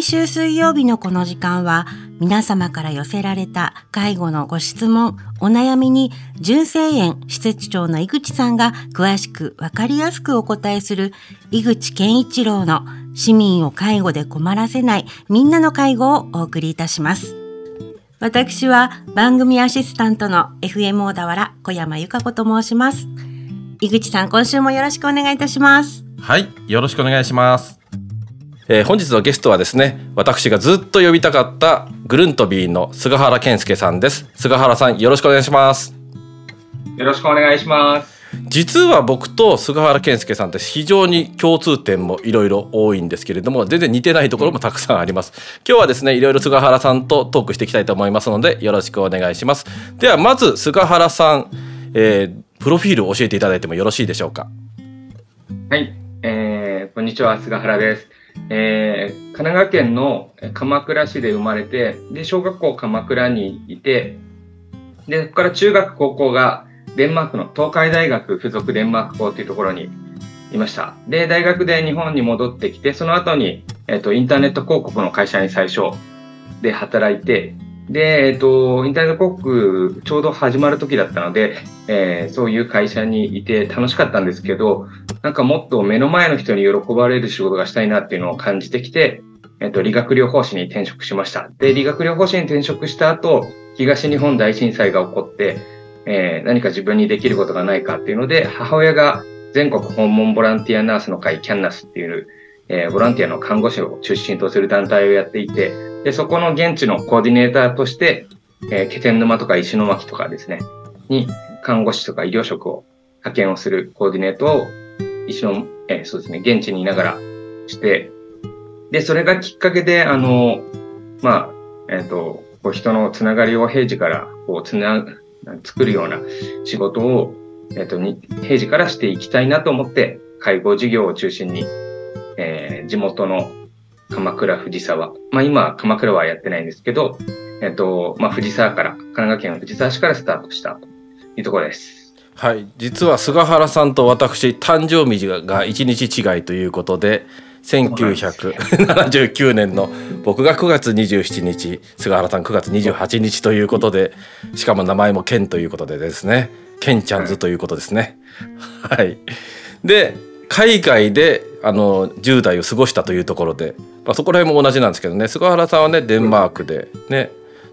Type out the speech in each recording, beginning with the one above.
毎週水曜日のこの時間は皆様から寄せられた介護のご質問、お悩みに純正園施設長の井口さんが詳しくわかりやすくお答えする井口健一郎の市民を介護で困らせないみんなの介護をお送りいたします。私は番組アシスタントの FM 小田原小山由香子と申します。井口さん、今週もよろしくお願いいたします。はい、よろしくお願いします。えー、本日のゲストはですね私がずっと呼びたかったグルントビーの菅原健介さんです。菅原さんよろしくお願いします。よろしくお願いします。実は僕と菅原健介さんって非常に共通点もいろいろ多いんですけれども全然似てないところもたくさんあります。今日はですねいろいろ菅原さんとトークしていきたいと思いますのでよろしくお願いします。ではまず菅原さん、えー、プロフィールを教えていただいてもよろしいでしょうか？はい、えー、こんにちは菅原ですえー、神奈川県の鎌倉市で生まれて、で、小学校鎌倉にいて、で、そこから中学、高校がデンマークの東海大学附属デンマーク校というところにいました。で、大学で日本に戻ってきて、その後に、えっ、と、インターネット広告の会社に最初で働いて、で、えっ、と、インターネット広告ちょうど始まる時だったので、えー、そういう会社にいて楽しかったんですけど、なんかもっと目の前の人に喜ばれる仕事がしたいなっていうのを感じてきて、えっ、と、理学療法士に転職しました。で、理学療法士に転職した後、東日本大震災が起こって、えー、何か自分にできることがないかっていうので、母親が全国訪問ボランティアナースの会キャンナスっていう、えー、ボランティアの看護師を中心とする団体をやっていて、で、そこの現地のコーディネーターとして、えー、気仙沼とか石巻とかですね、に看護師とか医療職を派遣をするコーディネートを石の、えー、そうですね、現地にいながらして、で、それがきっかけで、あの、まあ、えっ、ー、と、こう人のつながりを平時からこうつな、作るような仕事を、えっ、ー、と、に、平時からしていきたいなと思って、介護事業を中心に、えー、地元の鎌倉藤沢。まあ今、鎌倉はやってないんですけど、えっと、まあ藤沢から、神奈川県藤沢市からスタートしたというところです。はい。実は菅原さんと私、誕生日が1日違いということで、1979年の僕が9月27日菅原さん9月28日ということでしかも名前もケンということでですねケンちゃんズということですね。はい、で海外であの10代を過ごしたというところで、まあ、そこら辺も同じなんですけどね菅原さんはねデンマークでね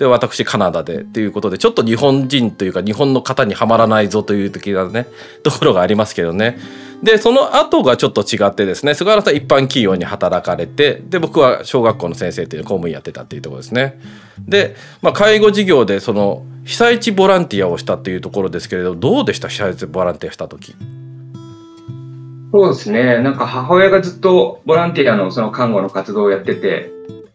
で私カナダでっていうことでちょっと日本人というか日本の方にはまらないぞという的なねところがありますけどね。でその後がちょっと違ってですね菅原さん一般企業に働かれてで僕は小学校の先生っていう公務員やってたっていうところですね。で、まあ、介護事業でその被災地ボランティアをしたっていうところですけれどどうでした被災地ボランティアした時？そうですね。なんか母親がずっとボランティアのその看護の活動をやってて、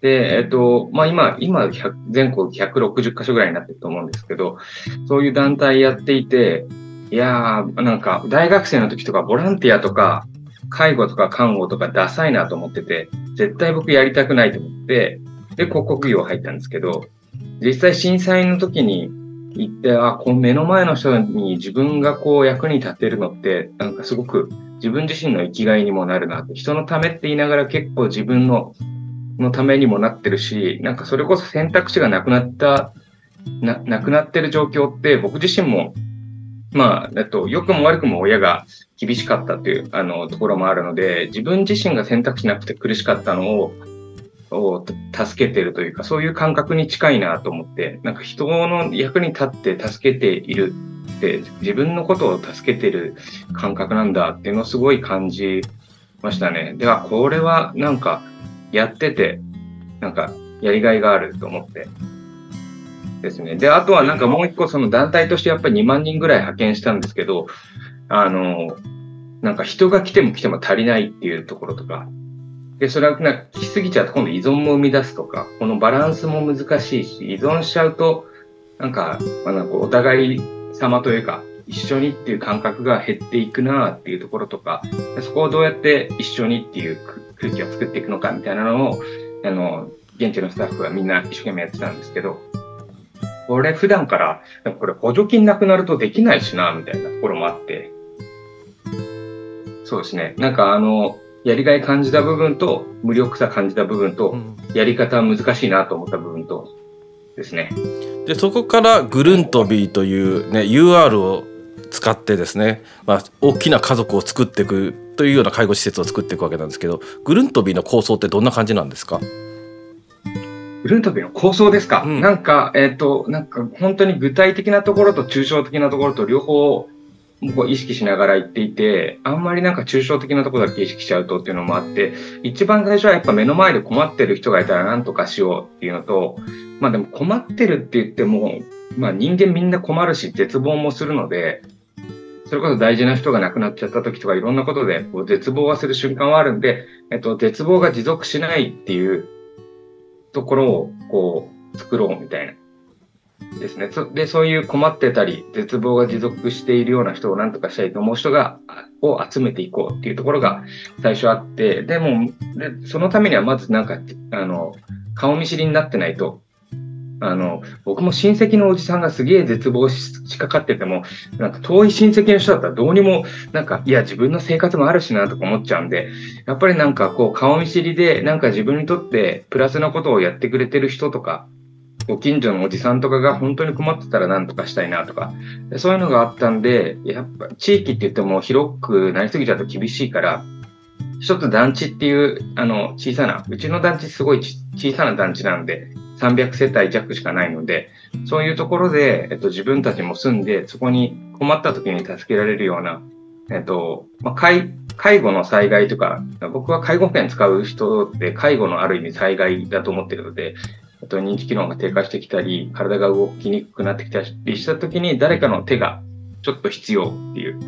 で、えっと、まあ今、今、全国160カ所ぐらいになってると思うんですけど、そういう団体やっていて、いやー、なんか大学生の時とかボランティアとか、介護とか看護とかダサいなと思ってて、絶対僕やりたくないと思って、で、広告業入ったんですけど、実際震災の時に行って、あ、この目の前の人に自分がこう役に立てるのって、なんかすごく自分自身の生きがいにもなるなって、人のためって言いながら結構自分ののためにもなってるし、なんかそれこそ選択肢がなくなった、な、なくなってる状況って僕自身も、まあ、えっと、良くも悪くも親が厳しかったっていう、あの、ところもあるので、自分自身が選択肢なくて苦しかったのを、を助けてるというか、そういう感覚に近いなと思って、なんか人の役に立って助けているって自分のことを助けてる感覚なんだっていうのをすごい感じましたね。では、これはなんかやってて、なんかやりがいがあると思ってですね。で、あとはなんかもう一個その団体としてやっぱり2万人ぐらい派遣したんですけど、あの、なんか人が来ても来ても足りないっていうところとか、で、それはな来すぎちゃうと今度依存も生み出すとか、このバランスも難しいし、依存しちゃうと、なんか、まあ、なんかお互い様というか、一緒にっていう感覚が減っていくなっていうところとか、そこをどうやって一緒にっていう空気を作っていくのかみたいなのを、あの、現地のスタッフはみんな一生懸命やってたんですけど、これ普段から、これ補助金なくなるとできないしな、みたいなところもあって、そうですね。なんかあの、やりがい感じた部分と、無力さ感じた部分と、やり方は難しいなと思った部分とですね。で、そこからグルントビーというね、UR を使ってですね、まあ、大きな家族を作っていくというような介護施設を作っていくわけなんですけど、グルントビーの構想ってどんな感じなんですか？グルントビーの構想ですか、うん、なんか、えっ、ー、と、なんか本当に具体的なところと抽象的なところと両方こう意識しながら言っていて、あんまりなんか抽象的なところだけ意識しちゃうとっていうのもあって、一番最初はやっぱ目の前で困ってる人がいたら何とかしようっていうのと、まあでも困ってるって言っても、まあ人間みんな困るし絶望もするので、それこそ大事な人が亡くなっちゃった時とかいろんなことでこう絶望はする瞬間はあるんで、えっと、絶望が持続しないっていうところをこう作ろうみたいなですね。で、そういう困ってたり、絶望が持続しているような人を何とかしたいと思う人が、を集めていこうっていうところが最初あって、でも、でそのためにはまずなんか、あの、顔見知りになってないと、あの、僕も親戚のおじさんがすげえ絶望しかかってても、なんか遠い親戚の人だったらどうにも、なんか、いや、自分の生活もあるしなとか思っちゃうんで、やっぱりなんかこう、顔見知りで、なんか自分にとってプラスなことをやってくれてる人とか、ご近所のおじさんとかが本当に困ってたら何とかしたいなとか、そういうのがあったんで、やっぱ地域って言っても広くなりすぎちゃうと厳しいから、一つ団地っていう、あの、小さな、うちの団地すごい小さな団地なんで、300世帯弱しかないので、そういうところで、えっと、自分たちも住んで、そこに困った時に助けられるような、えっと、まあ、介介護の災害とか、僕は介護保険使う人って介護のある意味災害だと思ってるので、あと認知機能が低下してきたり、体が動きにくくなってきたりしたときに、誰かの手がちょっと必要っていう。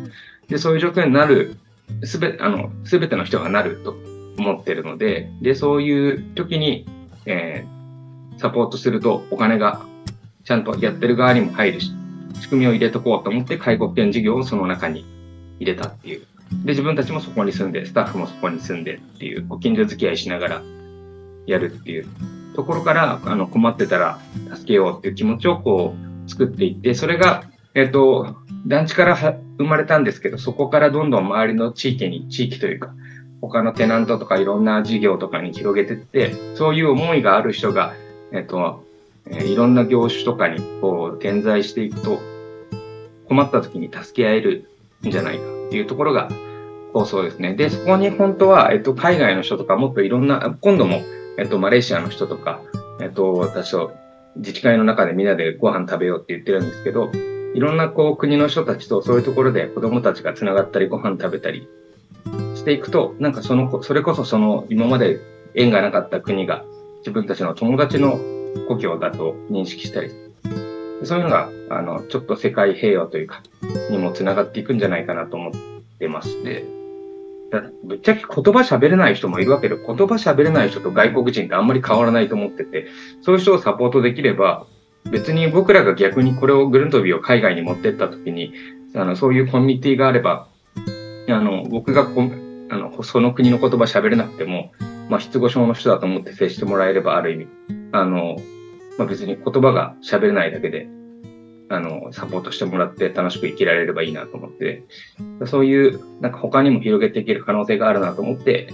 で、そういう状況になる、すべ、あの、すべての人がなると思ってるので、で、そういう時に、えー、サポートするとお金がちゃんとやってる側にも入るし、仕組みを入れとこうと思って介護保険事業をその中に入れたっていう。で、自分たちもそこに住んで、スタッフもそこに住んでっていう、ご近所付き合いしながらやるっていうところから、あの、困ってたら助けようっていう気持ちをこう作っていって、それが、えっ、と、団地から生まれたんですけど、そこからどんどん周りの地域に、地域というか、他のテナントとかいろんな事業とかに広げてって、そういう思いがある人が、えっ、と、えいろんな業種とかにこう点在していくと、困った時に助け合えるんじゃないかっていうところが構想ですね。で、そこに本当は、えっと、海外の人とかもっといろんな、今度もえっと、マレーシアの人とか、えっと、私と自治会の中でみんなでご飯食べようって言ってるんですけど、いろんなこう国の人たちとそういうところで子供たちが繋がったりご飯食べたりしていくと、なんかその、それこそその今まで縁がなかった国が自分たちの友達の故郷だと認識したり、そういうのが、あの、ちょっと世界平和というか、にも繋がっていくんじゃないかなと思ってまして、だぶっちゃけ言葉喋れない人もいるわけで、言葉喋れない人と外国人ってあんまり変わらないと思ってて、そういう人をサポートできれば、別に僕らが逆にこれをグルントビーを海外に持ってった時に、あの、そういうコミュニティがあれば、あの、僕がこあの、その国の言葉喋れなくても、まあ、失語症の人だと思って接してもらえればある意味、あの、まあ、別に言葉が喋れないだけで、あの、サポートしてもらって楽しく生きられればいいなと思って、そういう、なんか他にも広げていける可能性があるなと思って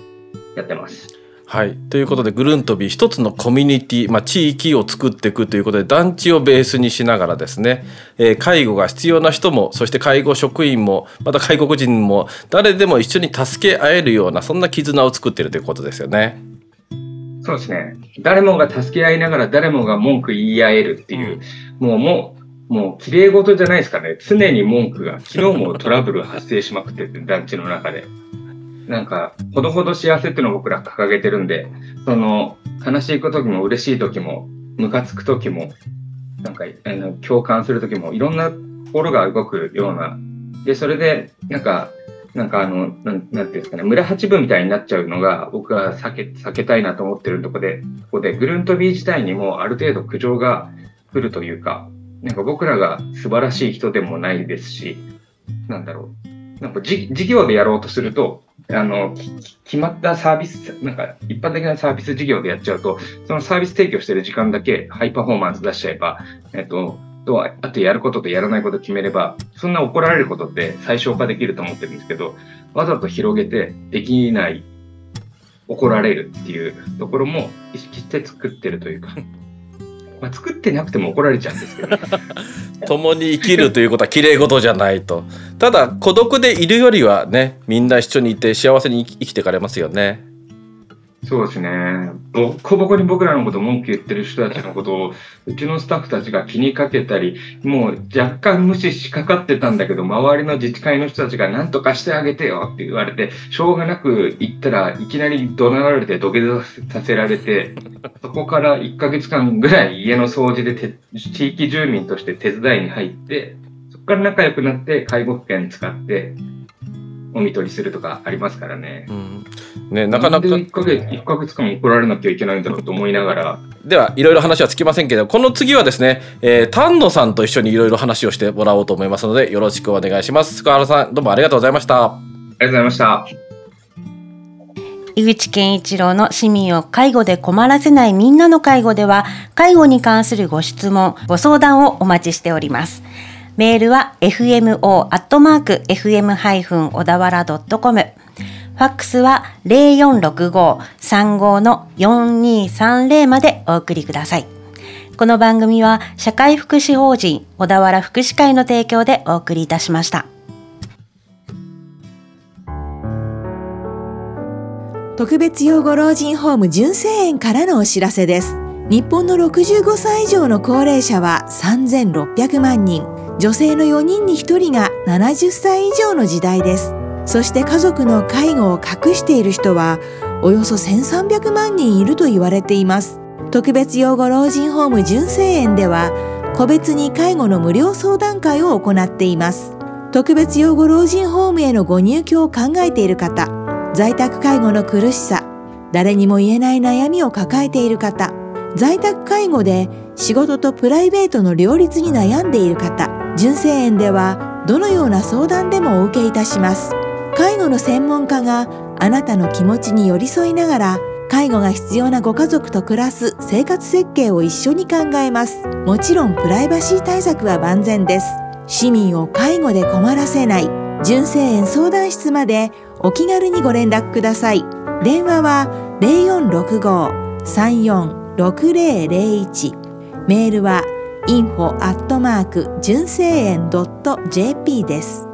やってます。はい。ということで、グルントビー一つのコミュニティ、まあ、地域を作っていくということで、団地をベースにしながらですね、えー、介護が必要な人も、そして介護職員も、また外国人も、誰でも一緒に助け合えるような、そんな絆を作っているということですよね。そうですね。誰もが助け合いながら誰もが文句言い合えるっていう、うん、もう、もう、もう綺麗事じゃないですかね。常に文句が、昨日もトラブル発生しまくってて、団地の中で。なんか、ほどほど幸せっていうのを僕ら掲げてるんで、その、悲しい時も嬉しい時も、ムカつく時も、なんか、あの共感する時も、いろんな心が動くような、で、それで、なんか、なんかあの、なんなんていうんですかね、村八分みたいになっちゃうのが、僕は避け、避けたいなと思ってるとこで、ここで、グルントビー自体にもある程度苦情が来るというか、なんか僕らが素晴らしい人でもないですし、なんだろう。なんか事業でやろうとすると、あの、決まったサービス、なんか一般的なサービス事業でやっちゃうと、そのサービス提供してる時間だけハイパフォーマンス出しちゃえば、えっと、とはあとやることとやらないこと決めれば、そんな怒られることって最小化できると思ってるんですけど、わざと広げてできない怒られるっていうところも意識して作ってるというか、まあ、作ってなくても怒られちゃうんですけど、ね、共に生きるということは綺麗事じゃないと。ただ孤独でいるよりはねみんな一緒にいて幸せに生きていかれますよね。そうですね。ボッコボコに僕らのこと文句言ってる人たちのことを、うちのスタッフたちが気にかけたり、もう若干無視しかかってたんだけど、周りの自治会の人たちが何とかしてあげてよって言われて、しょうがなく言ったらいきなり怒鳴られて土下座させられて、そこから1ヶ月間ぐらい家の掃除で地域住民として手伝いに入って、そこから仲良くなって介護保険使って、お見取りするとかありますからね。うんね、なかなか。1ヶ月、1ヶ月間怒られなきゃいけないんだろうと思いながら。では、いろいろ話はつきませんけど、この次はですね、えー、丹野さんと一緒にいろいろ話をしてもらおうと思いますので、よろしくお願いします。福原さん、どうもありがとうございました。ありがとうございました。井口健一郎の市民を介護で困らせないみんなの介護では、介護に関するご質問、ご相談をお待ちしております。メールは fmo.fm- 小田原 .com ファックスは0465-35の4230までお送りください。この番組は社会福祉法人小田原福祉会の提供でお送りいたしました。特別養護老人ホーム純正園からのお知らせです。日本の65歳以上の高齢者は3600万人、女性の4人に1人が70歳以上の時代です。そして家族の介護を隠している人はおよそ1300万人いると言われています特別養護老人ホーム純正園では個別に介護の無料相談会を行っています特別養護老人ホームへのご入居を考えている方在宅介護の苦しさ誰にも言えない悩みを抱えている方在宅介護で仕事とプライベートの両立に悩んでいる方純正園ではどのような相談でもお受けいたします。介護の専門家があなたの気持ちに寄り添いながら介護が必要なご家族と暮らす生活設計を一緒に考えます。もちろんプライバシー対策は万全です。市民を介護で困らせない。純正園相談室までお気軽にご連絡ください。電話は0465-346001メールは info@ 純正園 .jp です